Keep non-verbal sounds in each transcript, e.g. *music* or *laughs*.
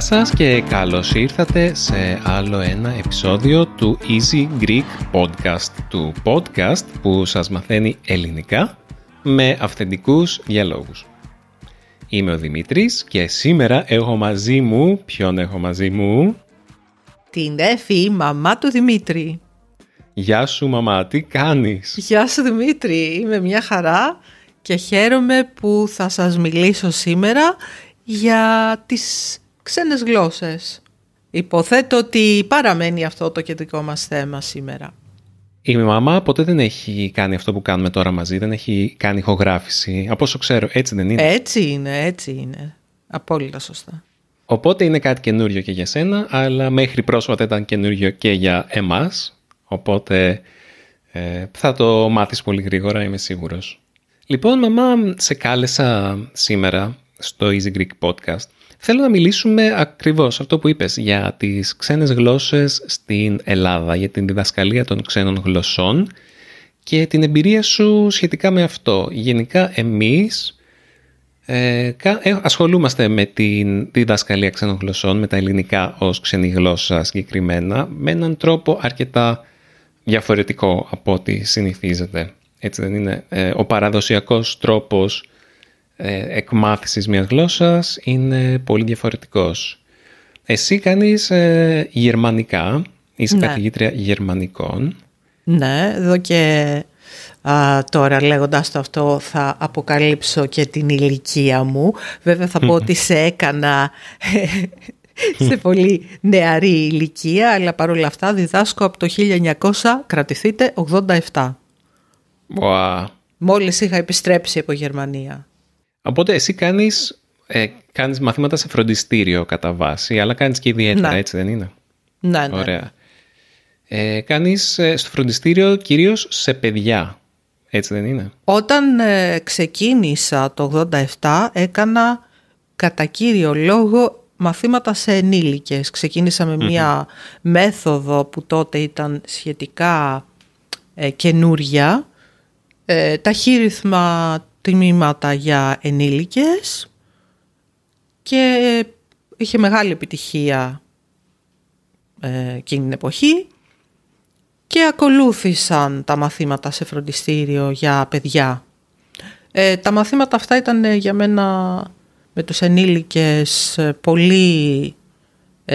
Γεια σας και καλώς ήρθατε σε άλλο ένα επεισόδιο του Easy Greek Podcast, του podcast που σας μαθαίνει ελληνικά με αυθεντικούς διαλόγους. Είμαι ο Δημήτρης και σήμερα έχω μαζί μου, ποιον έχω μαζί μου; Την Εφη, μαμά του Δημήτρη. Γεια σου μαμά, τι κάνεις; Γεια σου Δημήτρη, είμαι μια χαρά και χαίρομαι που θα σας μιλήσω σήμερα για τις ξένες γλώσσες. Υποθέτω ότι παραμένει αυτό το κεντρικό μας θέμα σήμερα. Η μαμά ποτέ δεν έχει κάνει αυτό που κάνουμε τώρα μαζί, δεν έχει κάνει ηχογράφηση. Από όσο ξέρω, έτσι δεν είναι. Έτσι είναι, έτσι είναι. Απόλυτα σωστά. Οπότε είναι κάτι καινούριο και για σένα, αλλά μέχρι πρόσφατα ήταν καινούριο και για εμάς. Οπότε ε, θα το μάθεις πολύ γρήγορα, είμαι σίγουρος. Λοιπόν, μαμά, σε κάλεσα σήμερα στο Easy Greek Podcast. Θέλω να μιλήσουμε ακριβώς αυτό που είπες για τις ξένες γλώσσες στην Ελλάδα, για την διδασκαλία των ξένων γλωσσών και την εμπειρία σου σχετικά με αυτό. Γενικά εμείς ε, ε ασχολούμαστε με την διδασκαλία ξένων γλωσσών, με τα ελληνικά ως ξένη γλώσσα συγκεκριμένα, με έναν τρόπο αρκετά διαφορετικό από ό,τι συνηθίζεται. Έτσι δεν είναι. Ε, ο παραδοσιακός τρόπος ε, εκμάθησης μιας γλώσσας είναι πολύ διαφορετικός. Εσύ κάνεις ε, γερμανικά, είσαι ναι. καθηγήτρια γερμανικών. Ναι, εδώ και τώρα λέγοντας το αυτό θα αποκαλύψω και την ηλικία μου. Βέβαια θα πω ότι σε έκανα *laughs* σε πολύ νεαρή ηλικία, αλλά παρόλα αυτά διδάσκω από το 1900, κρατηθείτε, 87. Wow. Μόλις είχα επιστρέψει από Γερμανία. Οπότε εσύ κάνεις, ε, κάνεις μαθήματα σε φροντιστήριο κατά βάση, αλλά κάνεις και ιδιαίτερα, ναι. έτσι δεν είναι; Ναι, ναι. Ωραία. Ε, κάνεις ε, στο φροντιστήριο κυρίως σε παιδιά, έτσι δεν είναι; Όταν ε, ξεκίνησα το 87 έκανα κατά κύριο λόγο μαθήματα σε ενήλικες. Ξεκίνησα με μια μέθοδο που τότε ήταν σχετικά ε, καινούρια. Ε, ταχύρυθμα τμήματα για ενήλικες και είχε μεγάλη επιτυχία ε, εκείνη την εποχή και ακολούθησαν τα μαθήματα σε φροντιστήριο για παιδιά. Ε, τα μαθήματα αυτά ήταν ε, για μένα με τους ενήλικες ε, πολύ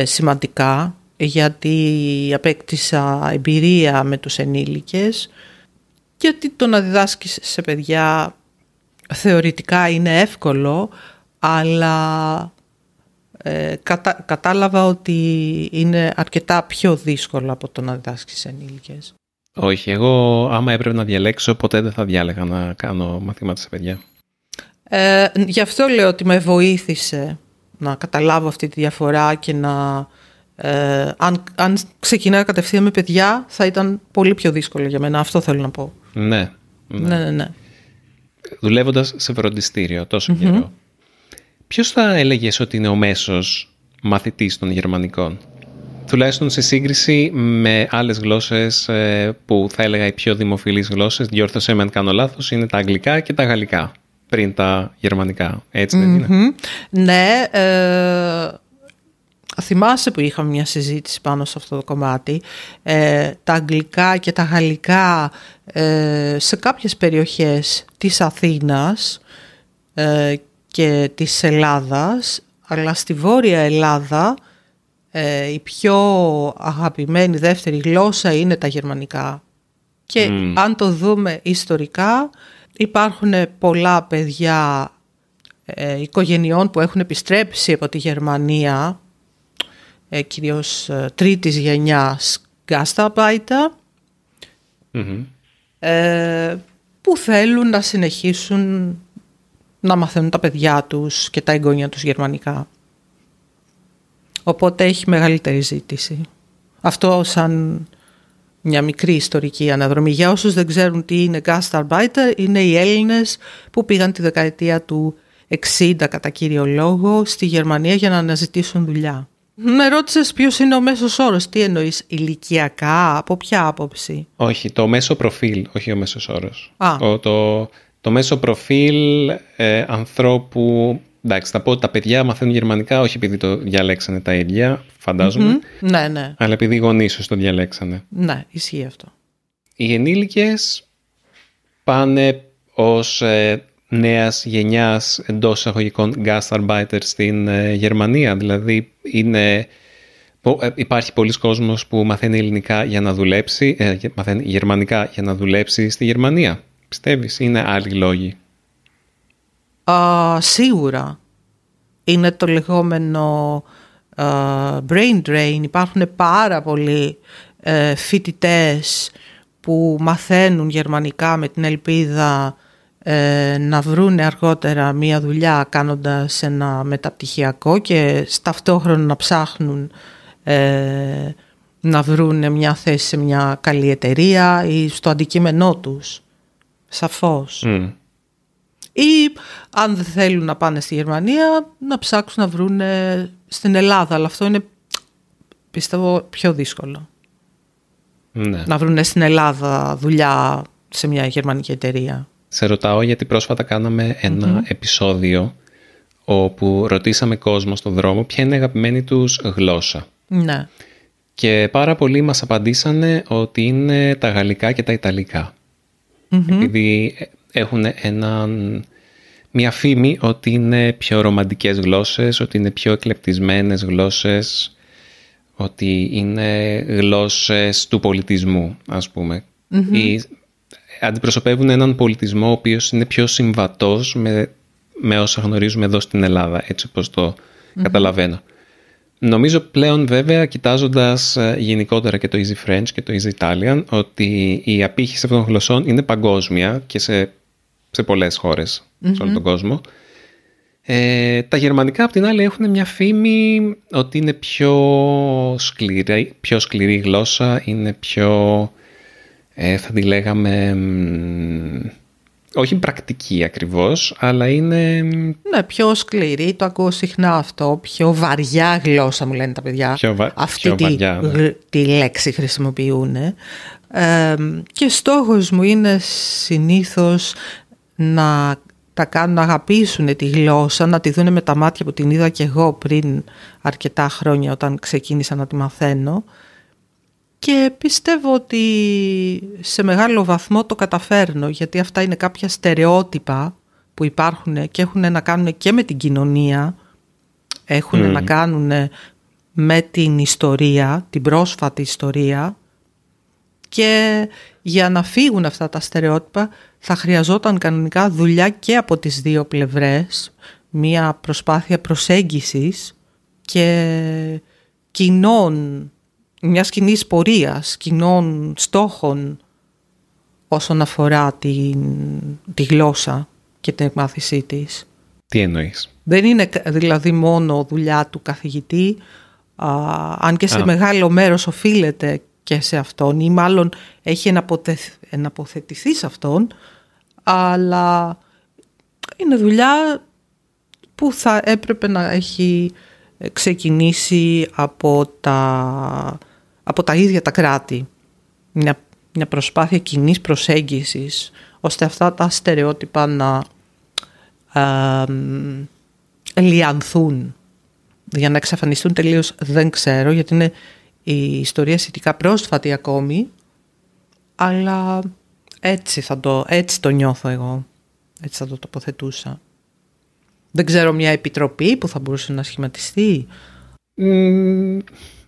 σημαντικά γιατί απέκτησα εμπειρία με τους ενήλικες γιατί το να διδάσκεις σε παιδιά θεωρητικά είναι εύκολο, αλλά ε, κατάλαβα ότι είναι αρκετά πιο δύσκολο από το να διδάσκεις ενήλικες. Όχι, εγώ άμα έπρεπε να διαλέξω ποτέ δεν θα διάλεγα να κάνω μαθήματα σε παιδιά. Ε, γι' αυτό λέω ότι με βοήθησε να καταλάβω αυτή τη διαφορά και να... Ε, αν, αν ξεκινάω κατευθείαν με παιδιά θα ήταν πολύ πιο δύσκολο για μένα. Αυτό θέλω να πω. Ναι. Ναι, ναι, ναι. ναι δουλεύοντας σε φροντιστήριο καιρό, ποιος θα έλεγες ότι είναι ο μέσος μαθητής των γερμανικών; Τουλάχιστον σε σύγκριση με άλλες γλώσσες ε, που θα έλεγα οι πιο δημοφιλείς γλώσσες, διόρθωσέ με αν κάνω λάθος, είναι τα αγγλικά και τα γαλλικά πριν τα γερμανικά. Έτσι δεν είναι; Ναι, ε, θυμάσαι που είχαμε μια συζήτηση πάνω σε αυτό το κομμάτι. Ε, τα αγγλικά και τα γαλλικά ε, σε κάποιες περιοχές της Αθήνας ε, και της Ελλάδας, αλλά στη Βόρεια Ελλάδα ε, η πιο αγαπημένη δεύτερη γλώσσα είναι τα γερμανικά. Και αν το δούμε ιστορικά, υπάρχουν πολλά παιδιά οικογενειών που έχουν επιστρέψει από τη Γερμανία ε, κυρίως ε, τρίτης γενιάς Gastarbeiter ε, που θέλουν να συνεχίσουν να μαθαίνουν τα παιδιά τους και τα εγγόνια τους γερμανικά. Οπότε έχει μεγαλύτερη ζήτηση. Αυτό σαν μια μικρή ιστορική αναδρομή. Για όσους δεν ξέρουν τι είναι Gastarbeiter, είναι οι Έλληνες που πήγαν τη δεκαετία του 60 κατά κύριο λόγο στη Γερμανία για να αναζητήσουν δουλειά. Με ρώτησες ποιος είναι ο μέσος όρος. Τι εννοείς, ηλικιακά, από ποια άποψη; Όχι, το μέσο προφίλ, όχι ο μέσος όρος. Το, το μέσο προφίλ ε, ανθρώπου εντάξει, θα πω ότι τα παιδιά μαθαίνουν γερμανικά όχι επειδή το διαλέξανε τα ίδια, φαντάζομαι, Ναι, ναι. αλλά επειδή οι γονείς το διαλέξανε. Ναι, ισχύει αυτό. Οι ενήλικες πάνε ως ε, νέας γενιάς εντός εισαγωγικών gastarbeiter στην ε, Γερμανία. Δηλαδή είναι, πο- ε, υπάρχει πολλοί κόσμος που μαθαίνει ελληνικά για να δουλέψει, ε, γε- μαθαίνει γερμανικά για να δουλέψει στη Γερμανία. Πιστεύεις, είναι άλλοι λόγοι; Α, σίγουρα. Είναι το λεγόμενο α, brain drain. Υπάρχουν πάρα πολλοί ε, φοιτητές που μαθαίνουν γερμανικά με την ελπίδα ε, να βρούνε αργότερα μία δουλειά κάνοντας ένα μεταπτυχιακό και ταυτόχρονα να ψάχνουν ε, να βρούνε μια θέση σε μια καλή εταιρεία ή στο αντικείμενό τους. Σαφώς. Μμ. Ή αν δεν θέλουν να πάνε στη Γερμανία να ψάξουν να βρουν στην Ελλάδα. Αλλά αυτό είναι πιστεύω πιο δύσκολο. Ναι. Να βρουν στην Ελλάδα δουλειά σε μια γερμανική εταιρεία. Σε ρωτάω γιατί πρόσφατα κάναμε ένα επεισόδιο όπου ρωτήσαμε κόσμο στον δρόμο ποια είναι η αγαπημένη τους γλώσσα. Ναι. Και πάρα πολλοί μας απαντήσανε ότι είναι τα γαλλικά και τα ιταλικα Επειδή έχουν έναν, μια φήμη ότι είναι πιο ρομαντικές γλώσσες, ότι είναι πιο εκλεπτισμένες γλώσσες, ότι είναι γλώσσες του πολιτισμού, ας πούμε. Ή αντιπροσωπεύουν έναν πολιτισμό ο οποίος είναι πιο συμβατός με, με όσα γνωρίζουμε εδώ στην Ελλάδα, έτσι όπως το καταλαβαίνω. Νομίζω πλέον βέβαια κοιτάζοντας ε, γενικότερα και το Easy French και το Easy Italian ότι η απήχηση αυτών των γλωσσών είναι παγκόσμια και σε, σε πολλές χώρες σε όλο τον κόσμο. Ε, τα γερμανικά απ' την άλλη έχουν μια φήμη ότι είναι πιο σκληρή, πιο σκληρή γλώσσα, είναι πιο ε, θα τη λέγαμε μ, όχι πρακτική ακριβώς, αλλά είναι μ, Ναι, πιο σκληρή, το ακούω συχνά αυτό. Πιο βαριά γλώσσα μου λένε τα παιδιά. Πιο βα- Αυτή πιο τη, βαριά, ναι. γλ- τη λέξη χρησιμοποιούν. Ε, και στόχος μου είναι συνήθως να τα κάνουν να αγαπήσουν τη γλώσσα, να τη δουν με τα μάτια που την είδα και εγώ πριν αρκετά χρόνια όταν ξεκίνησα να τη μαθαίνω. Και πιστεύω ότι σε μεγάλο βαθμό το καταφέρνω, γιατί αυτά είναι κάποια στερεότυπα που υπάρχουν και έχουν να κάνουν και με την κοινωνία, έχουν να κάνουν με την ιστορία, την πρόσφατη ιστορία. Και για να φύγουν αυτά τα στερεότυπα θα χρειαζόταν κανονικά δουλειά και από τις δύο πλευρές, μία προσπάθεια προσέγγισης και κοινών, μιας κοινή πορείας, κοινών στόχων όσον αφορά την, τη γλώσσα και την εκμάθησή της. τι εννοείς; Δεν είναι κα- δηλαδή μόνο δουλειά του καθηγητή, α, αν και σε Α. μεγάλο μέρος οφείλεται και σε αυτόν ή μάλλον έχει εναποθεθ- εναποθετηθεί σε αυτόν, αλλά είναι δουλειά που θα έπρεπε να έχει ε, ξεκινήσει από τα, από τα ίδια τα κράτη. Μια, μια προσπάθεια κοινής προσέγγισης, ώστε αυτά τα στερεότυπα να α, μ, λιανθούν. Για να εξαφανιστούν τελείως δεν ξέρω, γιατί είναι η ιστορία σχετικά πρόσφατη ακόμη, αλλά έτσι, θα το, έτσι το νιώθω εγώ. Έτσι θα το τοποθετούσα. Δεν ξέρω μια επιτροπή που θα μπορούσε να σχηματιστεί. Μ,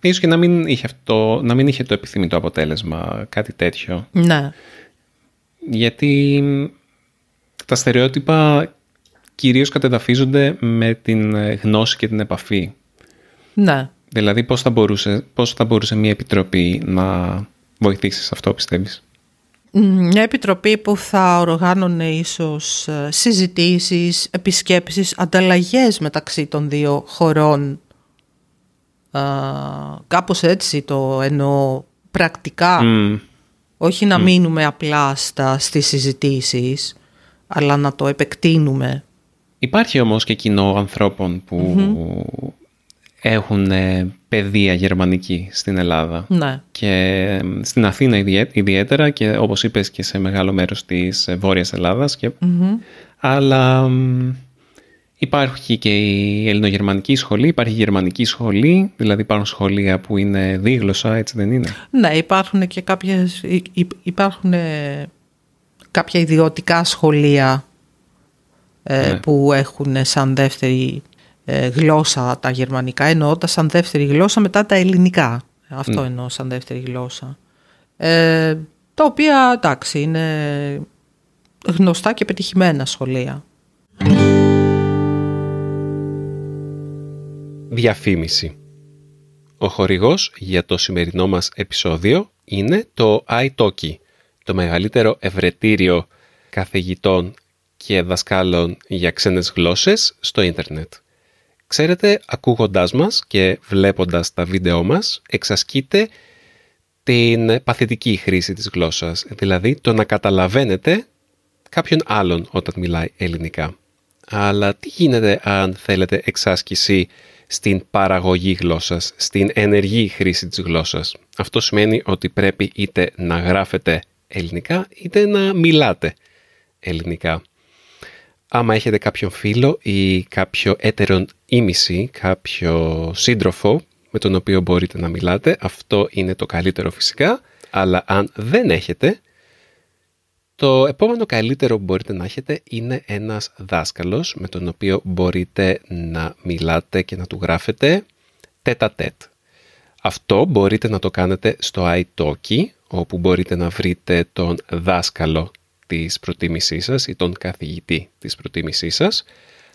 ίσως και να μην, είχε αυτό, να μην είχε το επιθυμητό αποτέλεσμα, κάτι τέτοιο. Ναι, Γιατί μ, τα στερεότυπα κυρίως κατεδαφίζονται με την ε, γνώση και την επαφή. ναι. Δηλαδή πώς θα μπορούσε, πώς θα μπορούσε μια επιτροπή να βοηθήσει σε αυτό πιστεύεις; Μια επιτροπή που θα οργάνωνε ίσως ε, συζητήσεις, επισκέψεις, ανταλλαγές μεταξύ των δύο χωρών. Α, κάπως έτσι το εννοώ πρακτικά. Μ, Όχι να μείνουμε απλά στα, στις συζητήσεις, αλλά να το επεκτείνουμε. Υπάρχει όμως και κοινό ανθρώπων που έχουν ε, παιδεία γερμανική στην Ελλάδα. Ναι. Και ε, στην Αθήνα ιδιαί- ιδιαίτερα και όπως είπες και σε μεγάλο μέρος της ε, Βόρειας Ελλάδας. Και... Αλλά μ, Υπάρχει και η ελληνογερμανική σχολή, υπάρχει η γερμανική σχολή, δηλαδή υπάρχουν σχολεία που είναι δίγλωσσα, έτσι δεν είναι; Ναι, υπάρχουν και κάποιες, υπάρχουν ε, κάποια ιδιωτικά σχολεία ε, ναι. που έχουν σαν δεύτερη ε, γλώσσα τα γερμανικά, εννοώντα σαν δεύτερη γλώσσα μετά τα ελληνικά. Αυτό ναι. εννοώ σαν δεύτερη γλώσσα. Ε, τα οποία, εντάξει, είναι γνωστά και πετυχημένα σχολεία. Διαφήμιση Ο χορηγός για το σημερινό μας επεισόδιο είναι το iTalki, το μεγαλύτερο ευρετήριο καθηγητών και δασκάλων για ξένες γλώσσες στο ίντερνετ. Ξέρετε, ακούγοντάς μας και βλέποντας τα βίντεό μας, εξασκείτε την παθητική χρήση της γλώσσας, δηλαδή το να καταλαβαίνετε κάποιον άλλον όταν μιλάει ελληνικά. Αλλά τι γίνεται αν θέλετε εξάσκηση στην παραγωγή γλώσσας, στην ενεργή χρήση της γλώσσας. Αυτό σημαίνει ότι πρέπει είτε να γράφετε ελληνικά είτε να μιλάτε ελληνικά. Άμα έχετε κάποιον φίλο ή κάποιο έτερον ήμιση, κάποιο σύντροφο με τον οποίο μπορείτε να μιλάτε, αυτό είναι το καλύτερο φυσικά, αλλά αν δεν έχετε, το επόμενο καλύτερο που μπορείτε να έχετε είναι ένας δάσκαλος με τον οποίο μπορείτε να μιλάτε και να του γράφετε τέτα τέτ. Αυτό μπορείτε να το κάνετε στο iTalki, όπου μπορείτε να βρείτε τον δάσκαλο της προτίμησής σας ή τον καθηγητή της προτίμησής σας.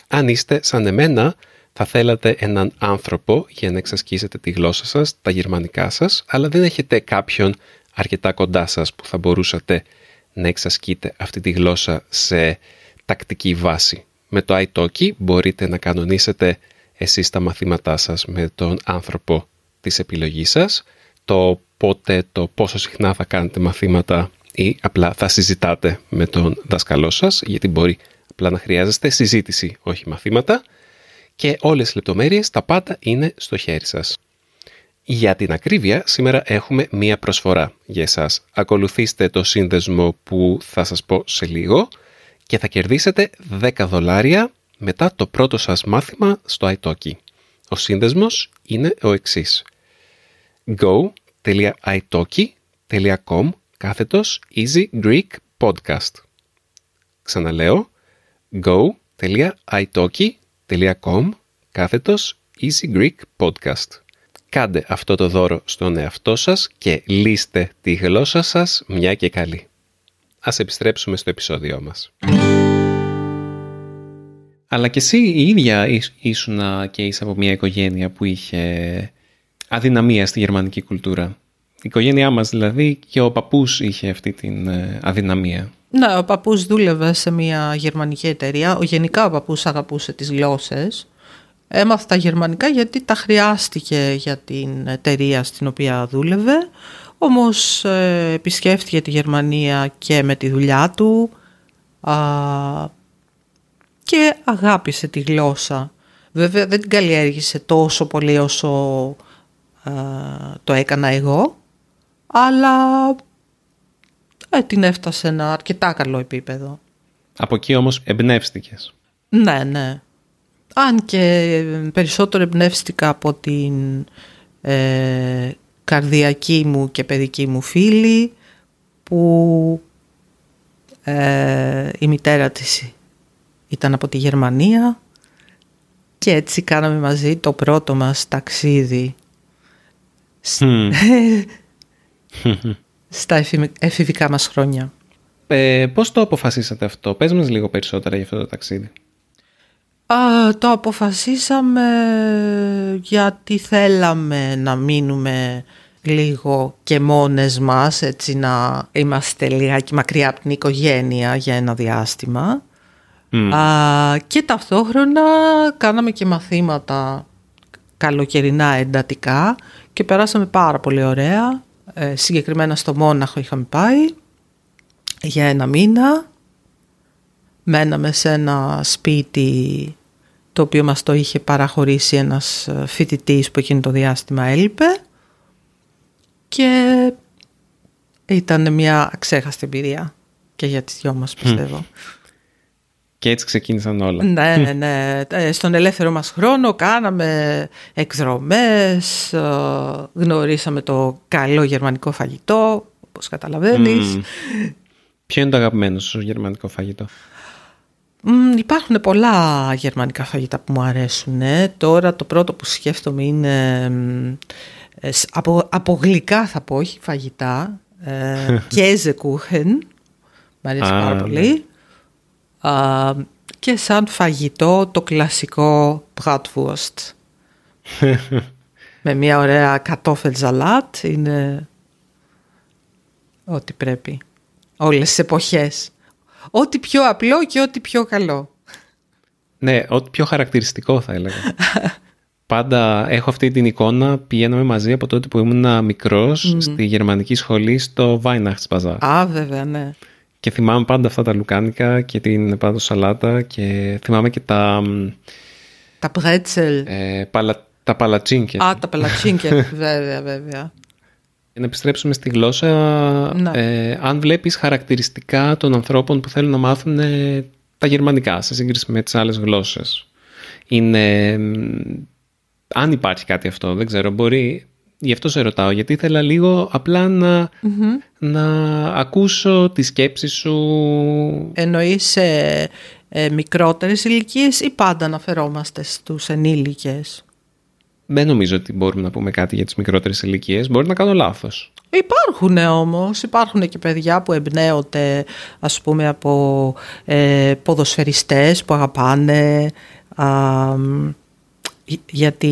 Αν είστε σαν εμένα, θα θέλατε έναν άνθρωπο για να εξασκήσετε τη γλώσσα σας, τα γερμανικά σας, αλλά δεν έχετε κάποιον αρκετά κοντά σας που θα μπορούσατε να εξασκείτε αυτή τη γλώσσα σε τακτική βάση. Με το iTalki μπορείτε να κανονίσετε εσείς τα μαθήματά σας με τον άνθρωπο της επιλογής σας, το πότε, το πόσο συχνά θα κάνετε μαθήματα ή απλά θα συζητάτε με τον δασκαλό σας, γιατί μπορεί απλά να χρειάζεστε συζήτηση, όχι μαθήματα, και όλες οι λεπτομέρειες τα πάντα είναι στο χέρι σας. Για την ακρίβεια, σήμερα έχουμε μία προσφορά για εσάς. Ακολουθήστε το σύνδεσμο που θα σας πω σε λίγο και θα κερδίσετε 10 δολάρια μετά το πρώτο σας μάθημα στο iTalki. Ο σύνδεσμος είναι ο εξής. go.italki.com κάθετος Easy Greek Podcast. Ξαναλέω go.italki.com κάθετος Easy Greek Podcast. Κάντε αυτό το δώρο στον εαυτό σας και λύστε τη γλώσσα σας μια και καλή. Ας επιστρέψουμε στο επεισόδιό μας. Αλλά και εσύ η ίδια ήσουν και είσαι από μια οικογένεια που είχε αδυναμία στη γερμανική κουλτούρα. Η οικογένειά μας δηλαδή και ο παππούς είχε αυτή την ε, αδυναμία. Ναι, ο παππούς δούλευε σε μια γερμανική εταιρεία. Ο, γενικά ο παππούς αγαπούσε τις γλώσσες. Έμαθα τα γερμανικά γιατί τα χρειάστηκε για την εταιρεία στην οποία δούλευε. Όμως ε, επισκέφθηκε τη Γερμανία και με τη δουλειά του α, και αγάπησε τη γλώσσα. Βέβαια δεν την καλλιέργησε τόσο πολύ όσο το έκανα εγώ, αλλά ε, την έφτασε σε ένα αρκετά καλό επίπεδο. Από εκεί όμως εμπνεύστηκες. Ναι, ναι αν και περισσότερο εμπνεύστηκα από την ε, καρδιακή μου και παιδική μου φίλη που ε, η μητέρα της ήταν από τη Γερμανία και έτσι κάναμε μαζί το πρώτο μας ταξίδι *laughs* στα εφηβικά μας χρόνια. Ε, πώς το αποφασίσατε αυτό, πες μας λίγο περισσότερα για αυτό το ταξίδι. Α, το αποφασίσαμε γιατί θέλαμε να μείνουμε λίγο και μόνες μας, έτσι να είμαστε λιγάκι μακριά από την οικογένεια για ένα διάστημα. Α, και ταυτόχρονα κάναμε και μαθήματα καλοκαιρινά εντατικά και περάσαμε πάρα πολύ ωραία. Ε, συγκεκριμένα στο Μόναχο είχαμε πάει για ένα μήνα. Μέναμε σε ένα σπίτι το οποίο μας το είχε παραχωρήσει ένας ε, φοιτητής που εκείνο το διάστημα έλειπε και ήταν μια αξέχαστη εμπειρία και για τις δυο μας πιστεύω. Και έτσι ξεκίνησαν όλα. Ναι, ναι. Ε, στον ελεύθερο μας χρόνο κάναμε εκδρομές, ε, γνωρίσαμε το καλό γερμανικό φαγητό, όπως καταλαβαίνεις. Ποιο είναι το αγαπημένο σου γερμανικό φαγητό; Υπάρχουν πολλά γερμανικά φαγητά που μου αρέσουν. Τώρα το πρώτο που σκέφτομαι είναι ε, από, από γλυκά θα πω, όχι φαγητά. Ε, *laughs* Κούχεν. Μ' αρέσει πάρα πολύ. και σαν φαγητό το κλασικό bratwurst. *laughs* Με μια ωραία κατόφελ ζαλάτ είναι ό,τι πρέπει. Όλες τις εποχές. Ό,τι πιο απλό και ό,τι πιο καλό. Ναι, ό,τι πιο χαρακτηριστικό θα έλεγα. *laughs* Πάντα έχω αυτή την εικόνα, πηγαίναμε μαζί από τότε που ήμουν μικρός στη γερμανική σχολή στο Weihnachtsbazaar. Α, βέβαια, ναι. Και θυμάμαι πάντα αυτά τα λουκάνικα και την πάντα σαλάτα και θυμάμαι και τα... Τα πρέτσελ. Ε, παλα, τα παλατσίνκε. Α, τα παλατσίνκε, *laughs* βέβαια, βέβαια. Να επιστρέψουμε στη γλώσσα. Ναι. Ε, αν βλέπεις χαρακτηριστικά των ανθρώπων που θέλουν να μάθουν ε, τα γερμανικά σε σύγκριση με τις άλλες γλώσσες. Είναι... Αν υπάρχει κάτι αυτό, δεν ξέρω, μπορεί... Γι' αυτό σε ρωτάω, γιατί ήθελα λίγο απλά να, να ακούσω τη σκέψη σου. Εννοείς σε ε, μικρότερες ηλικίες ή πάντα αναφερόμαστε στους ενήλικες; Δεν νομίζω ότι μπορούμε να πούμε κάτι για τις μικρότερες ηλικίες. Μπορεί να κάνω λάθος. Υπάρχουν όμως, υπάρχουν και παιδιά που εμπνέονται ας πούμε από ε, ποδοσφαιριστές που αγαπάνε γιατί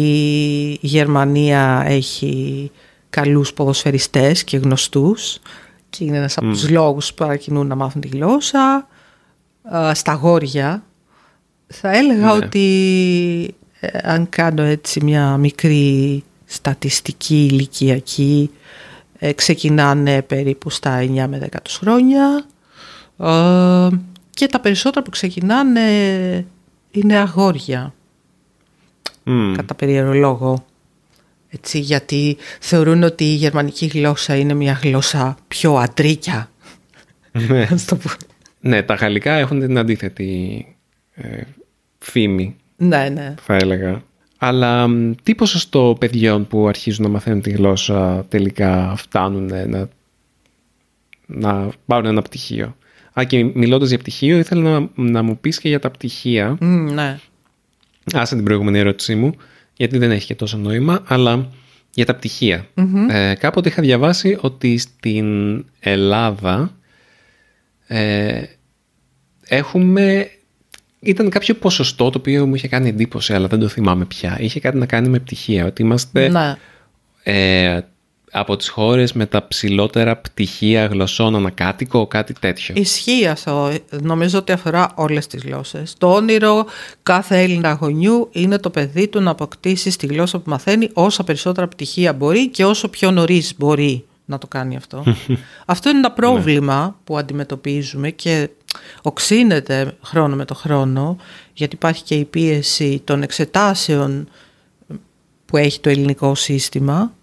η Γερμανία έχει καλούς ποδοσφαιριστές και γνωστούς και είναι ένας από τους λόγους που παρακινούν να μάθουν τη γλώσσα. στα γόρια θα έλεγα ναι. ότι ε, αν κάνω έτσι μια μικρή στατιστική ηλικιακή ε, ξεκινάνε περίπου στα 9 με 10 χρόνια. Ε, και τα περισσότερα που ξεκινάνε είναι αγόρια. Κατά περίεργο λόγο. Έτσι, γιατί θεωρούν ότι η γερμανική γλώσσα είναι μια γλώσσα πιο αντρίκια. Ναι. *laughs* ναι, τα γαλλικά έχουν την αντίθετη φήμη ναι, ναι. Θα έλεγα. Αλλά τι ποσοστό παιδιών που αρχίζουν να μαθαίνουν τη γλώσσα τελικά φτάνουν να, να πάρουν ένα πτυχίο; Α, και μιλώντας για πτυχίο, ήθελα να, να μου πεις και για τα πτυχία. Mm, ναι. Άσε την προηγούμενη ερώτησή μου, γιατί δεν έχει και τόσο νόημα, αλλά για τα πτυχια Ε, κάποτε είχα διαβάσει ότι στην Ελλάδα ε, έχουμε ήταν κάποιο ποσοστό το οποίο μου είχε κάνει εντύπωση, αλλά δεν το θυμάμαι πια. Είχε κάτι να κάνει με πτυχία, ότι είμαστε ναι. ε, από τις χώρες με τα ψηλότερα πτυχία γλωσσών ανακάτοικο, κάτι τέτοιο. Ισχύει αυτό. Νομίζω ότι αφορά όλες τις γλώσσες. Το όνειρο κάθε Έλληνα γονιού είναι το παιδί του να αποκτήσει στη γλώσσα που μαθαίνει όσα περισσότερα πτυχία μπορεί και όσο πιο νωρίς μπορεί να το κάνει αυτό. *laughs* αυτό είναι ένα πρόβλημα ναι. που αντιμετωπίζουμε και οξύνεται χρόνο με το χρόνο γιατί υπάρχει και η πίεση των εξετάσεων που έχει το ελληνικό σύστημα.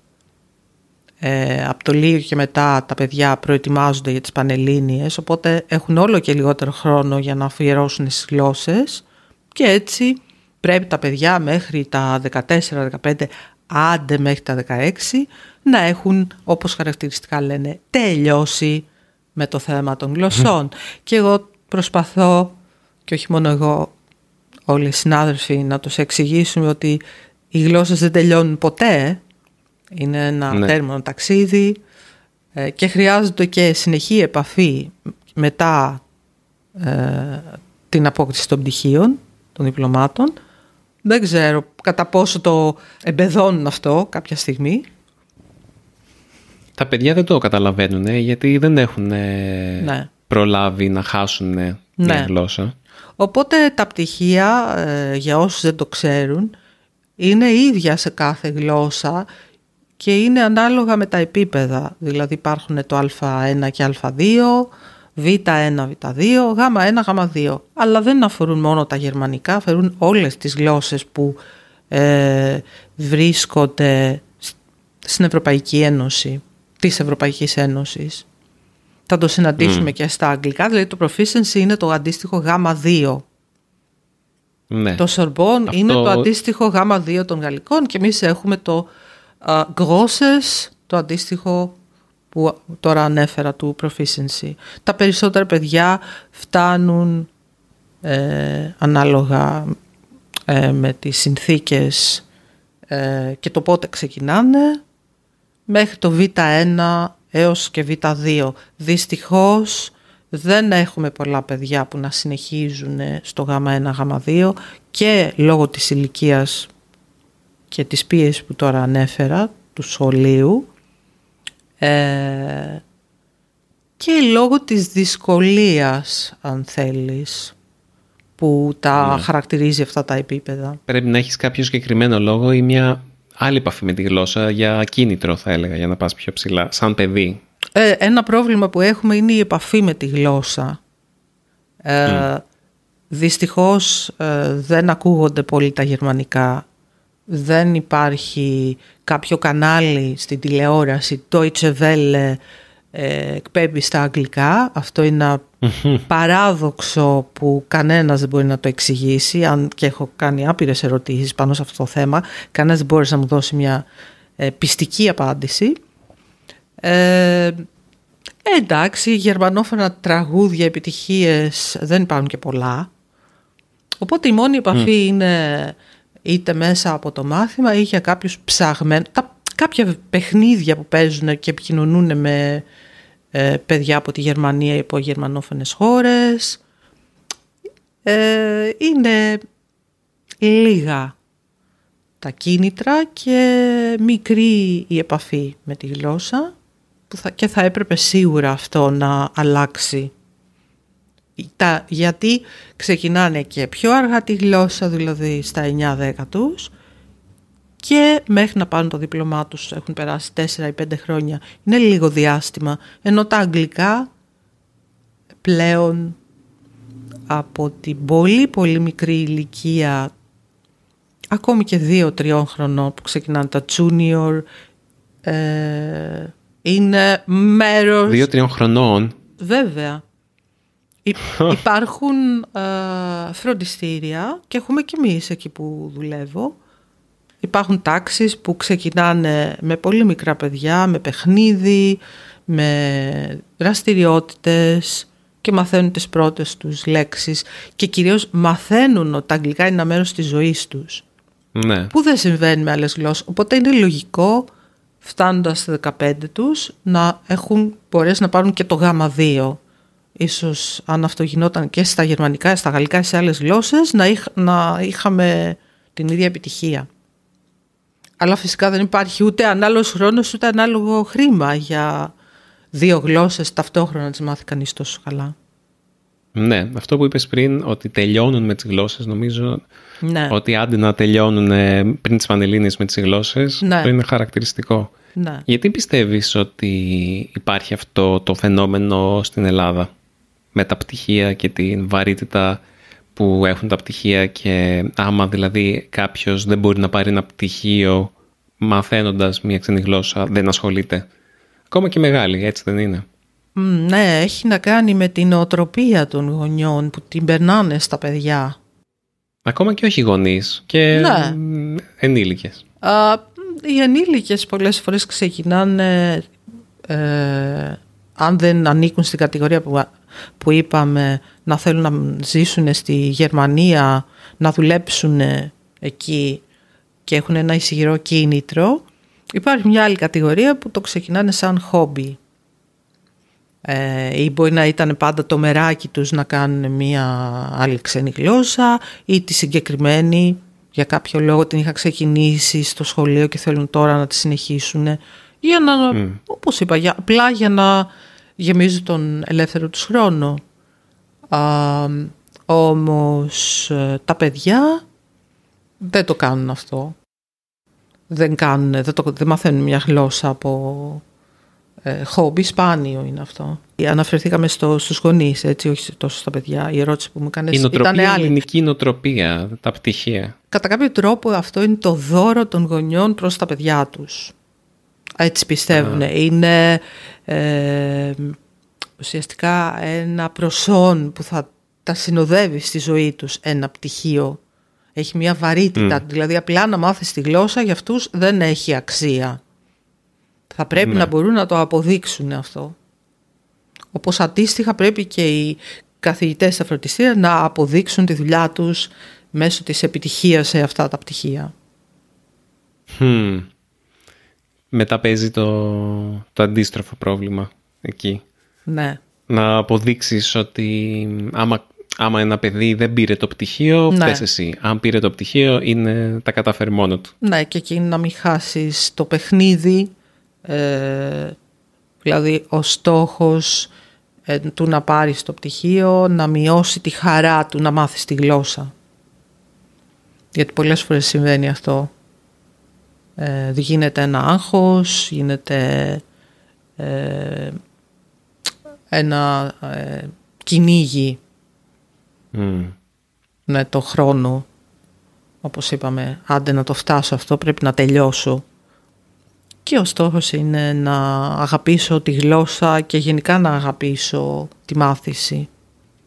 Ε, από το λίγο και μετά τα παιδιά προετοιμάζονται για τις πανελλήνιες οπότε έχουν όλο και λιγότερο χρόνο για να αφιερώσουν στις γλώσσες και έτσι πρέπει τα παιδιά μέχρι τα 14-15 άντε μέχρι τα 16 να έχουν όπως χαρακτηριστικά λένε τελειώσει με το θέμα των γλωσσών. και εγώ προσπαθώ, και όχι μόνο εγώ, όλοι οι συνάδελφοι, να τους εξηγήσουμε ότι οι γλώσσες δεν τελειώνουν ποτέ. Είναι ένα ναι. τέρμονο ταξίδι ε, και χρειάζεται και συνεχή επαφή μετά ε, την απόκτηση των πτυχίων, των διπλωμάτων. Δεν ξέρω κατά πόσο το εμπεδώνουν αυτό κάποια στιγμή τα παιδιά δεν το καταλαβαίνουν γιατί δεν έχουν ναι. προλάβει να χάσουν ναι. μια γλώσσα. Οπότε τα πτυχία, ε, για όσους δεν το ξέρουν, είναι ίδια σε κάθε γλώσσα και είναι ανάλογα με τα επίπεδα. Δηλαδή υπάρχουν το α1 και α2, β1, β2, γ1, γ2. Αλλά δεν αφορούν μόνο τα γερμανικά, αφορούν όλες τις γλώσσες που ε, βρίσκονται στην Ευρωπαϊκή Ένωση της Ευρωπαϊκής Ένωσης. Θα το συναντήσουμε και στα αγγλικά, δηλαδή το proficiency είναι το αντίστοιχο γάμα 2 Ναι. Το Σορμπόν Αυτό- είναι το αντίστοιχο γάμα 2 των γαλλικών και εμείς έχουμε το α, Grosses, το αντίστοιχο που τώρα ανέφερα του proficiency. Τα περισσότερα παιδιά φτάνουν ε, ανάλογα ε, με τις συνθήκες ε, και το πότε ξεκινάνε μέχρι το Β1 έως και Β2. Δυστυχώς δεν έχουμε πολλά παιδιά που να συνεχίζουν στο Γ1, Γ2 και λόγω της ηλικίας και της πίεσης που τώρα ανέφερα του σχολείου ε, και λόγω της δυσκολίας αν θέλεις που τα Ναι. χαρακτηρίζει αυτά τα επίπεδα. Πρέπει να έχεις κάποιο συγκεκριμένο λόγο ή μια άλλη επαφή με τη γλώσσα για κίνητρο θα έλεγα για να πας πιο ψηλά, σαν παιδί. Ε, ένα πρόβλημα που έχουμε είναι η επαφή με τη γλώσσα. Ε, Δυστυχώς ε, δεν ακούγονται πολύ τα γερμανικά. Δεν υπάρχει κάποιο κανάλι στην τηλεόραση, Deutsche Welle, ε, εκπέμπει στα αγγλικά. Αυτό είναι ένα παράδοξο που κανένας δεν μπορεί να το εξηγήσει, αν και έχω κάνει άπειρες ερωτήσεις πάνω σε αυτό το θέμα. Κανένας δεν μπορεί να μου δώσει μια ε, πιστική απάντηση. Ε, εντάξει, γερμανόφωνα τραγούδια, επιτυχίες δεν υπάρχουν και πολλά. Οπότε η μόνη επαφή είναι είτε μέσα από το μάθημα ή για κάποιους ψαγμένους. Τα, κάποια παιχνίδια που παίζουν και επικοινωνούν με ε, παιδιά από τη Γερμανία ή από γερμανόφωνες χώρες. Ε, είναι λίγα τα κίνητρα και μικρή η επαφή με τη γλώσσα που θα, και θα έπρεπε σίγουρα αυτό να αλλάξει. Τα, γιατί ξεκινάνε και πιο αργά τη γλώσσα, δηλαδή στα 9-10 τους και μέχρι να πάρουν το δίπλωμά τους έχουν περάσει 4 ή 5 χρόνια. Είναι λίγο διάστημα, ενώ τα αγγλικά πλέον από την πολύ πολύ μικρή ηλικία ακόμη και 2-3 χρονών που ξεκινάνε τα junior ε, είναι μέρος Δύο-τριών χρονών; Βέβαια. Υ- υπάρχουν ε, φροντιστήρια και έχουμε και εμείς εκεί που δουλεύω. Υπάρχουν τάξεις που ξεκινάνε με πολύ μικρά παιδιά, με παιχνίδι, με δραστηριότητες και μαθαίνουν τις πρώτες τους λέξεις και κυρίως μαθαίνουν ότι τα αγγλικά είναι ένα μέρος της ζωής τους Ναι. που δεν συμβαίνει με άλλες γλώσσες. Οπότε είναι λογικό φτάνοντας στα 15 τους να έχουν μπορέσει να πάρουν και το γάμα 2. Ίσως αν αυτό γινόταν και στα γερμανικά, στα γαλλικά, σε άλλες γλώσσες να, είχ- να είχαμε την ίδια επιτυχία. Αλλά φυσικά δεν υπάρχει ούτε ανάλογος χρόνος ούτε ανάλογο χρήμα για δύο γλώσσες ταυτόχρονα να τις μάθει κανείς τόσο καλά. ναι, αυτό που είπες πριν, ότι τελειώνουν με τις γλώσσες, νομίζω Ναι, ότι άντε να τελειώνουν ε, πριν τις Πανελλήνιες με τις γλώσσες, Ναι. αυτό είναι χαρακτηριστικό. ναι. Γιατί πιστεύεις ότι υπάρχει αυτό το φαινόμενο στην Ελλάδα με τα πτυχία και την βαρύτητα που έχουν τα πτυχία και άμα δηλαδή κάποιος δεν μπορεί να πάρει ένα πτυχίο μαθαίνοντας μια ξένη γλώσσα δεν ασχολείται. Ακόμα και μεγάλη, έτσι δεν είναι. Μ, Ναι, έχει να κάνει με την οτροπία των γονιών που την περνάνε στα παιδιά. Ακόμα και όχι γονείς και Ναι. μ, ενήλικες. Α, οι ενήλικες πολλές φορές ξεκινάνε, ε, αν δεν ανήκουν στην κατηγορία που, που είπαμε, να θέλουν να ζήσουν στη Γερμανία, να δουλέψουν εκεί και έχουν ένα ισχυρό κίνητρο. Υπάρχει μια άλλη κατηγορία που το ξεκινάνε σαν χόμπι. Ε, ή μπορεί να ήταν πάντα το μεράκι τους να κάνουν μια άλλη ξένη γλώσσα ή τη συγκεκριμένη για κάποιο λόγο την είχα ξεκινήσει στο σχολείο και θέλουν τώρα να τη συνεχίσουν για να, όπως είπα, για, απλά για να γεμίζουν τον ελεύθερο τους χρόνο. Α, όμως ε, τα παιδιά δεν το κάνουν αυτό. Δεν, κάνουν, δεν, το, δεν μαθαίνουν μια γλώσσα από ε, χόμπι, σπάνιο είναι αυτό. Αναφερθήκαμε στο, στους γονείς, έτσι, όχι τόσο στα παιδιά. Η ερώτηση που μου έκανε Η ήταν νοοτροπία, η άλλη. ελληνική νοοτροπία, τα πτυχία. Κατά κάποιο τρόπο αυτό είναι το δώρο των γονιών προς τα παιδιά τους. Έτσι πιστεύουν. Είναι ε, ουσιαστικά ένα προσόν που θα τα συνοδεύει στη ζωή τους ένα πτυχίο Έχει μια βαρύτητα. Δηλαδή απλά να μάθεις τη γλώσσα για αυτούς δεν έχει αξία. Θα πρέπει Ναι. να μπορούν να το αποδείξουν αυτό. Όπως αντίστοιχα πρέπει και οι καθηγητές στα φροντιστήρια να αποδείξουν τη δουλειά τους μέσω της επιτυχίας σε αυτά τα πτυχία. Χμ. Μετά παίζει το, το αντίστροφο πρόβλημα εκεί. Ναι. Να αποδείξεις ότι άμα, άμα ένα παιδί δεν πήρε το πτυχίο, Ναι. φταίς εσύ. Αν πήρε το πτυχίο, είναι, τα καταφέρει μόνο του. Ναι, και εκεί να μην χάσεις το παιχνίδι. Ε, δηλαδή, ο στόχος ε, του να πάρεις το πτυχίο, να μειώσει τη χαρά του να μάθεις τη γλώσσα. Γιατί πολλές φορές συμβαίνει αυτό. Ε, γίνεται ένα άγχος, γίνεται ε, ένα ε, κυνήγι Μμ. με το χρόνο. Όπως είπαμε, άντε να το φτάσω αυτό, πρέπει να τελειώσω. Και ο στόχος είναι να αγαπήσω τη γλώσσα και γενικά να αγαπήσω τη μάθηση.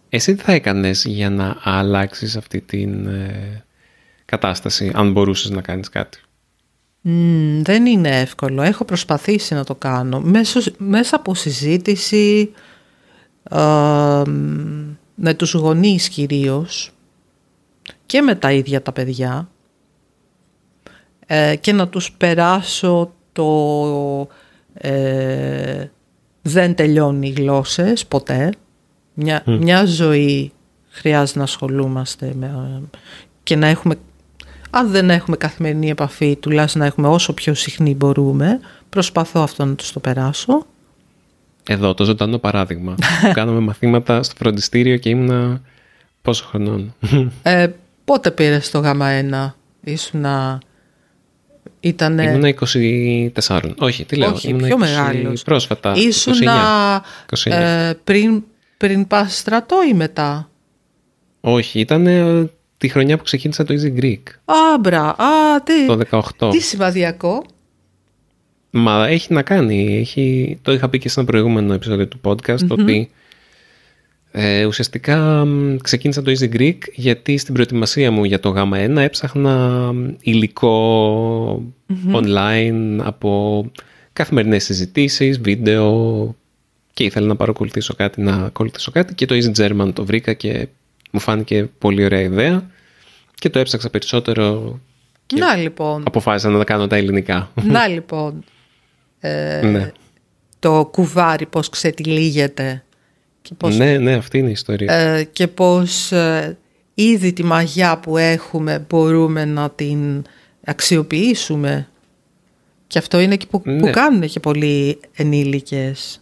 Εσύ τι θα έκανες για να αλλάξεις αυτή την ε, κατάσταση, αν μπορούσες να κάνεις κάτι; Μμμ, δεν είναι εύκολο. Έχω προσπαθήσει να το κάνω. Μέσω, μέσα από συζήτηση ε, με τους γονείς κυρίως και με τα ίδια τα παιδιά ε, και να τους περάσω το ε, δεν τελειώνει οι γλώσσες ποτέ. Μια, μια ζωή χρειάζεται να ασχολούμαστε με, και να έχουμε αν δεν έχουμε καθημερινή επαφή, τουλάχιστον να έχουμε όσο πιο συχνή μπορούμε. Προσπαθώ αυτό να τους το περάσω. Εδώ το ζωντανό παράδειγμα. *laughs* Κάναμε μαθήματα στο φροντιστήριο και ήμουνα πόσο χρονών; Ε, πότε πήρες το γάμα 1, ήσουνα... Ήτανε... Ήμουνα 24. Όχι, τι λέω. Όχι, ήμουνα πιο 20 μεγάλος. Πρόσφατα. Ήσουνα 29. ε, πριν, πριν πας στρατό ή μετά; Όχι, ήταν ε, τη χρονιά που ξεκίνησα το Easy Greek. Α, μπρα, α, τι, Το 18. τι σημαδιακό. Μα έχει να κάνει. Έχει... Το είχα πει και σε ένα προηγούμενο επεισόδιο του podcast ότι ε, ουσιαστικά μ, ξεκίνησα το Easy Greek γιατί στην προετοιμασία μου για το Γ1 έψαχνα μ, υλικό online από καθημερινές συζητήσεις, βίντεο και ήθελα να παρακολουθήσω κάτι, να ακολουθήσω κάτι και το Easy German το βρήκα και μου φάνηκε πολύ ωραία ιδέα και το έψαξα περισσότερο και Να λοιπόν, αποφάσισα να τα κάνω τα ελληνικά. να λοιπόν. Ε, ναι. Το κουβάρι πώς ξετυλίγεται και πώς ναι, ναι, αυτή είναι η ιστορία. ε, και πώς ε, ήδη τη μαγιά που έχουμε μπορούμε να την αξιοποιήσουμε. Και αυτό είναι και που, που Ναι. κάνουν και πολλοί ενήλικες.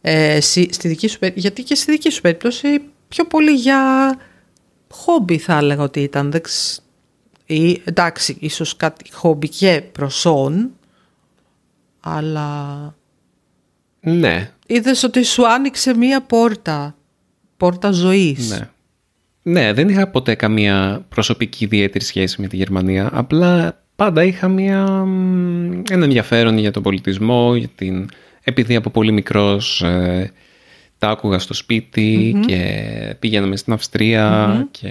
Ε, εσύ- στη δική σου, περί- γιατί και στη δική σου περίπτωση πιο πολύ για χόμπι θα έλεγα ότι ήταν. Δεν ξ- ή, εντάξει, ίσως κάτι χόμπι και προσόν, αλλά ναι, είδες ότι σου άνοιξε μία πόρτα, πόρτα ζωής. ναι. Ναι, δεν είχα ποτέ καμία προσωπική ιδιαίτερη σχέση με τη Γερμανία. Απλά πάντα είχα μια, μ, ένα ενδιαφέρον για τον πολιτισμό, για την... επειδή από πολύ μικρός ε, τα άκουγα στο σπιτι και πήγαιναμε στην αυστρια και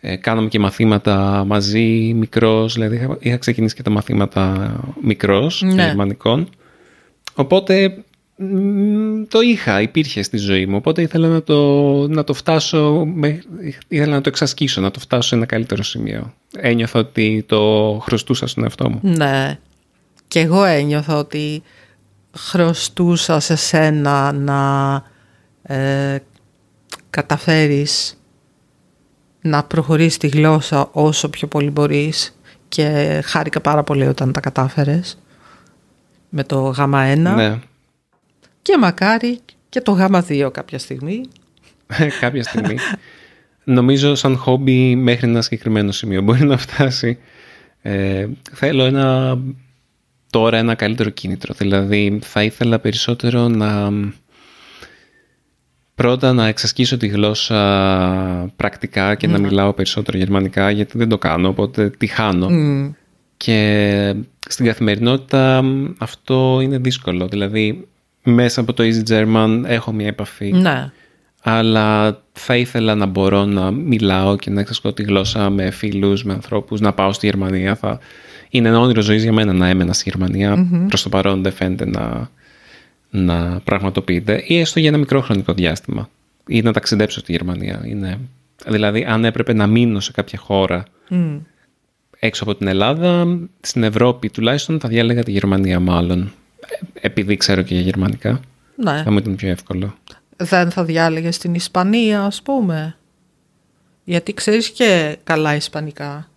ε, κάναμε και μαθήματα μαζί μικρός, δηλαδή είχα, είχα ξεκινήσει και τα μαθήματα μικρός Ναι. γερμανικών. Οπότε μ, το είχα, υπήρχε στη ζωή μου, οπότε ήθελα να το, να το φτάσω, με, ήθελα να το εξασκήσω, να το φτάσω σε ένα καλύτερο σημείο. Ένιωθα ότι το χρωστούσα στον εαυτό μου. Ναι. Και εγώ ένιωθα ότι χρωστούσα σε σένα να ε, καταφέρεις να προχωρήσεις τη γλώσσα όσο πιο πολύ μπορείς και χάρηκα πάρα πολύ όταν τα κατάφερες με το γάμα 1 Ναι, και μακάρι και το γάμα 2 κάποια στιγμή. *laughs* κάποια στιγμή. Νομίζω σαν χόμπι μέχρι ένα συγκεκριμένο σημείο μπορεί να φτάσει. Ε, θέλω ένα, τώρα ένα καλύτερο κίνητρο. Δηλαδή θα ήθελα περισσότερο να πρώτα να εξασκήσω τη γλώσσα πρακτικά και να μιλάω περισσότερο γερμανικά γιατί δεν το κάνω οπότε τη χάνω. Μμ. Και στην καθημερινότητα μ, αυτό είναι δύσκολο. Δηλαδή μέσα από το Easy German έχω μια επαφή Ναι. αλλά θα ήθελα να μπορώ να μιλάω και να εξασκώ τη γλώσσα με φίλους, με ανθρώπους, να πάω στη Γερμανία. Θα... Είναι ένα όνειρο ζωής για μένα να έμενα στη Γερμανία. Mm-hmm. Προς το παρόν δεν φαίνεται να, να πραγματοποιείται ή έστω για ένα μικρό χρονικό διάστημα ή να ταξιδέψω στη Γερμανία. Είναι... Δηλαδή αν έπρεπε να μείνω σε κάποια χώρα mm. έξω από την Ελλάδα, στην Ευρώπη τουλάχιστον θα διάλεγα τη Γερμανία μάλλον. Επειδή ξέρω και για γερμανικά. Ναι. Θα μου ήταν πιο εύκολο δεν θα διάλεγες στην Ισπανία ας πούμε. Γιατί ξέρεις και καλά Ισπανικά.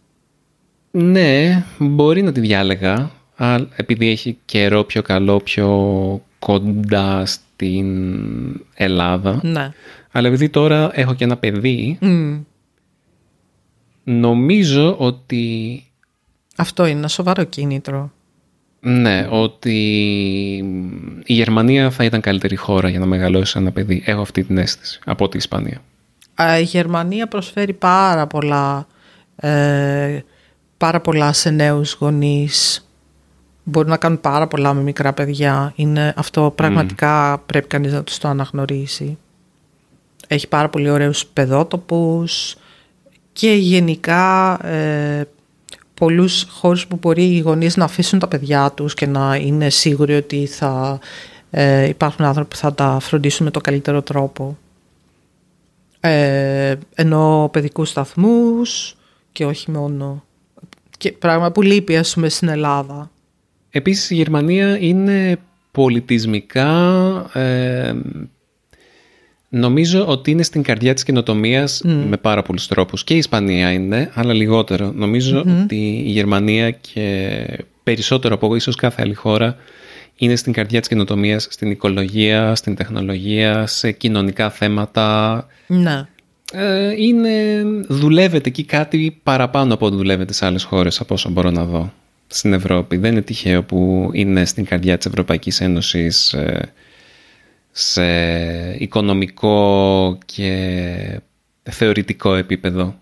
Ναι, μπορεί να τη διάλεγα. Αλλά επειδή έχει καιρό πιο καλό, πιο κοντά στην Ελλάδα. Ναι. Αλλά επειδή τώρα έχω και ένα παιδί, νομίζω ότι... Αυτό είναι ένα σοβαρό κίνητρο. Ναι, ότι η Γερμανία θα ήταν καλύτερη χώρα για να μεγαλώσει ένα παιδί. Έχω αυτή την αίσθηση από τη Ισπανία. Η Γερμανία προσφέρει πάρα πολλά, ε, πάρα πολλά σε νέους γονείς. Μπορεί να κάνουν πάρα πολλά με μικρά παιδιά. Είναι, αυτό πραγματικά πρέπει κανείς να τους το αναγνωρίσει. Έχει πάρα πολύ ωραίους παιδότοπους και γενικά ε, πολλούς χώρους που μπορεί οι γονείς να αφήσουν τα παιδιά τους και να είναι σίγουροι ότι θα ε, υπάρχουν άνθρωποι που θα τα φροντίσουν με το καλύτερο τρόπο. Ε, ενώ παιδικούς σταθμούς και όχι μόνο. Και πράγμα που λείπει ας πούμε στην Ελλάδα. Επίσης η Γερμανία είναι πολιτισμικά ε, Νομίζω ότι είναι στην καρδιά της καινοτομίας με πάρα πολλούς τρόπους. Και η Ισπανία είναι, αλλά λιγότερο. ότι η Γερμανία και περισσότερο από ίσως κάθε άλλη χώρα είναι στην καρδιά της καινοτομίας, στην οικολογία, στην τεχνολογία, σε κοινωνικά θέματα. Ναι. Ε, είναι, δουλεύεται εκεί κάτι παραπάνω από ό,τι δουλεύεται σε άλλες χώρες από όσο μπορώ να δω στην Ευρώπη. Δεν είναι τυχαίο που είναι στην καρδιά της Ευρωπαϊκής Ένωσης ε, σε οικονομικό και θεωρητικό επίπεδο.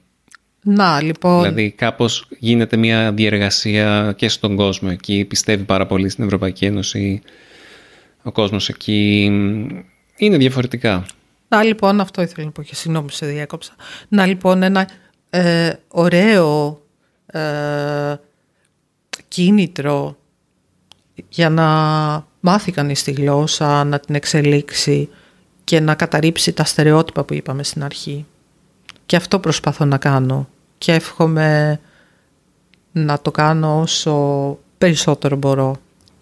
Να, λοιπόν. Δηλαδή κάπως γίνεται μια διεργασία και στον κόσμο εκεί. Πιστεύει πάρα πολύ στην Ευρωπαϊκή Ένωση. Ο κόσμος εκεί είναι διαφορετικά. Να λοιπόν, αυτό ήθελα να πω και συγγνώμη σε διέκοψα. Να λοιπόν ένα ε, ωραίο ε, κίνητρο για να μάθει κανείς τη γλώσσα, να την εξελίξει και να καταρρύψει τα στερεότυπα που είπαμε στην αρχή. Και αυτό προσπαθώ να κάνω και εύχομαι να το κάνω όσο περισσότερο μπορώ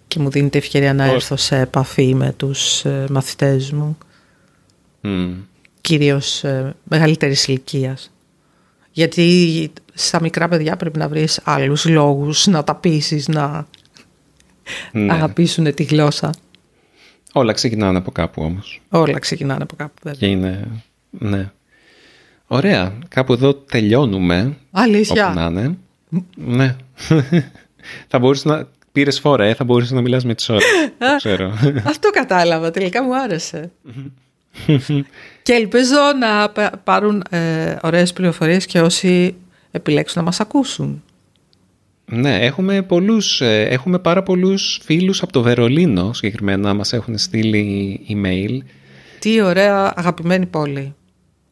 και μου δίνει ευκαιρία να έρθω σε επαφή με τους ε, μαθητές μου. Mm. Κυρίως ε, μεγαλύτερης ηλικίας. Γιατί στα μικρά παιδιά πρέπει να βρεις άλλους λόγους να τα πείσεις να ναι. αγαπήσουν τη γλώσσα. Όλα ξεκινάνε από κάπου όμως. Όλα ξεκινάνε από κάπου βέβαια. Και είναι, ναι. Ωραία, κάπου εδώ τελειώνουμε. Αλήθεια. Όπου να είναι. ναι. *laughs* θα μπορούσε να... Πήρες φόρα, ε, θα μπορούσε να μιλάς με τις ώρες. ξέρω. Αυτό κατάλαβα, τελικά μου άρεσε. Και ελπίζω να πάρουν ε, ωραίες πληροφορίες και όσοι επιλέξουν να μας ακούσουν. Ναι, έχουμε, πολλούς, ε, έχουμε πάρα πολλούς φίλους από το Βερολίνο συγκεκριμένα μας έχουν στείλει email. Τι ωραία αγαπημένη πόλη.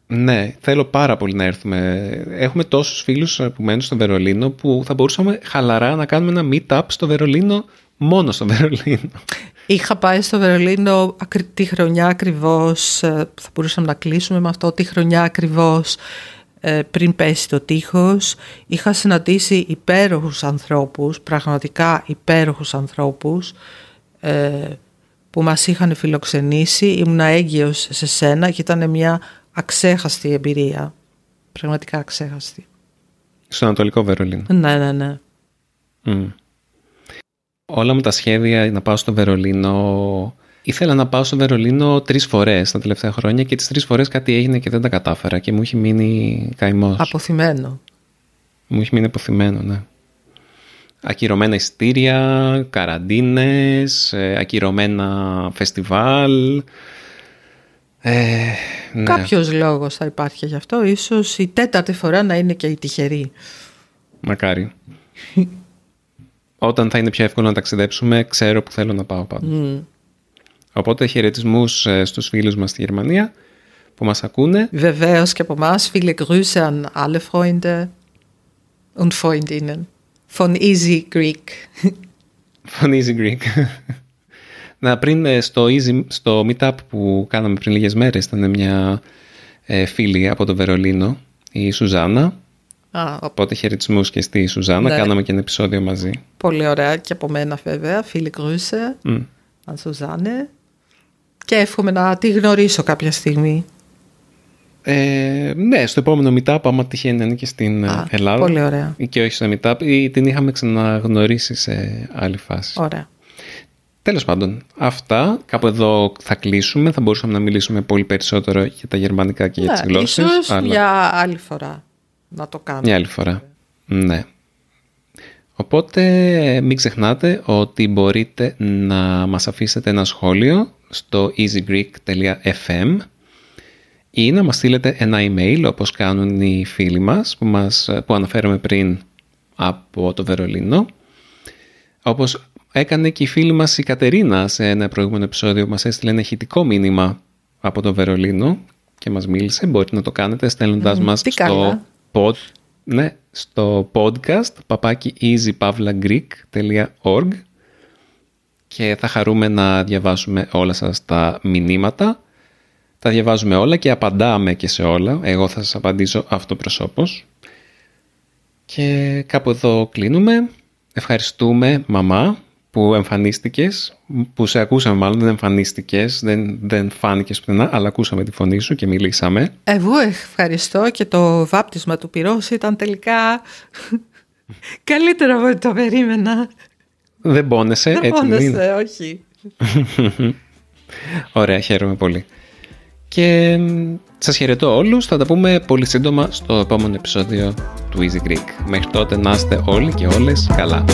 Ναι, θέλω πάρα πολύ να έρθουμε. Έχουμε τόσους φίλους που μένουν στο Βερολίνο που θα μπορούσαμε χαλαρά να κάνουμε ένα meet-up στο Βερολίνο μόνο στο Βερολίνο. Είχα πάει στο Βερολίνο τη χρονιά ακριβώς, ε, θα μπορούσαμε να κλείσουμε με αυτό, τη χρονιά ακριβώς ε, πριν πέσει το τείχος. Είχα συναντήσει υπέροχους ανθρώπους, πραγματικά υπέροχους ανθρώπους ε, που μας είχαν φιλοξενήσει. Ήμουν έγκυος σε σένα και ήταν μια αξέχαστη εμπειρία. Πραγματικά αξέχαστη. Στο Ανατολικό Βερολίνο. Ναι, ναι, ναι. Όλα μου τα σχέδια να πάω στο Βερολίνο Ήθελα να πάω στο Βερολίνο τρεις φορές τα τελευταία χρόνια και τις τρεις φορές κάτι έγινε και δεν τα κατάφερα και μου έχει μείνει καημός. Αποθυμένο. Μου έχει μείνει αποθυμένο, ναι. Ακυρωμένα ειστήρια, καραντίνες, ε, ακυρωμένα φεστιβάλ. Ε, ναι. Κάποιος λόγος θα υπάρχει γι' αυτό. Ίσως η τέταρτη φορά να είναι και η τυχερή. Μακάρι. *laughs* Όταν θα είναι πιο εύκολο να ταξιδέψουμε, ξέρω που θέλω να πάω πάντα. Οπότε χαιρετισμούς ε, στους φίλους μας στη Γερμανία που μας ακούνε. Βεβαίως και από εμάς, viele Grüße an alle Freunde und Freundinnen von Easy Greek. Von Easy Greek. *laughs* Να πριν ε, στο, easy, στο meetup που κάναμε πριν λίγες μέρες ήταν μια ε, φίλη από το Βερολίνο, η Σουζάνα. Α, Οπότε χαιρετισμούς και στη Σουζάνα. Ναι. Κάναμε και ένα επεισόδιο μαζί. πολύ ωραία και από μένα βέβαια. Viele Grüße Μμ. an Susanne. Και εύχομαι να τη γνωρίσω κάποια στιγμή. Ε, ναι, στο επόμενο meetup, άμα τυχαίνει να είναι και στην ε, Α, Ελλάδα. πολύ ωραία. Ή και όχι στο meetup, ή την είχαμε ξαναγνωρίσει σε άλλη φάση. Ωραία. Τέλος πάντων, αυτά. Κάπου εδώ θα κλείσουμε. Θα μπορούσαμε να μιλήσουμε πολύ περισσότερο για τα γερμανικά και για τις Ναι, γλώσσες. ίσως αλλά για άλλη φορά να το κάνουμε. Μια άλλη φορά. Ναι. Οπότε μην ξεχνάτε ότι μπορείτε να μας αφήσετε ένα σχόλιο στο easygreek.fm ή να μας στείλετε ένα email όπως κάνουν οι φίλοι μας που, μας, που αναφέραμε πριν από το Βερολίνο. Όπως έκανε και η φίλη μας η Κατερίνα σε ένα προηγούμενο επεισόδιο μας έστειλε ένα ηχητικό μήνυμα από το Βερολίνο και μας μίλησε. Μπορείτε να το κάνετε στέλνοντας Μμμ, μας τι στο, καλά. Pod, ναι, στο podcast παπάκι easypavlagreek.org και θα χαρούμε να διαβάσουμε όλα σας τα μηνύματα. Τα διαβάζουμε όλα και απαντάμε και σε όλα. Εγώ θα σας απαντήσω αυτοπροσώπως. Και κάπου εδώ κλείνουμε. Ευχαριστούμε μαμά που εμφανίστηκες, που σε ακούσαμε μάλλον, δεν εμφανίστηκες, δεν, δεν φάνηκες πουθενά, αλλά ακούσαμε τη φωνή σου και μιλήσαμε. Εγώ ευχαριστώ και το βάπτισμα του πυρός ήταν τελικά *laughs* καλύτερο από ό,τι το περίμενα. Δεν πόνεσαι, Δεν έτσι δεν είναι. πόνεσε, όχι. *laughs* Ωραία, χαίρομαι πολύ. Και μ, σας χαιρετώ όλους. Θα τα πούμε πολύ σύντομα στο επόμενο επεισόδιο του Easy Greek. Μέχρι τότε να είστε όλοι και όλες καλά.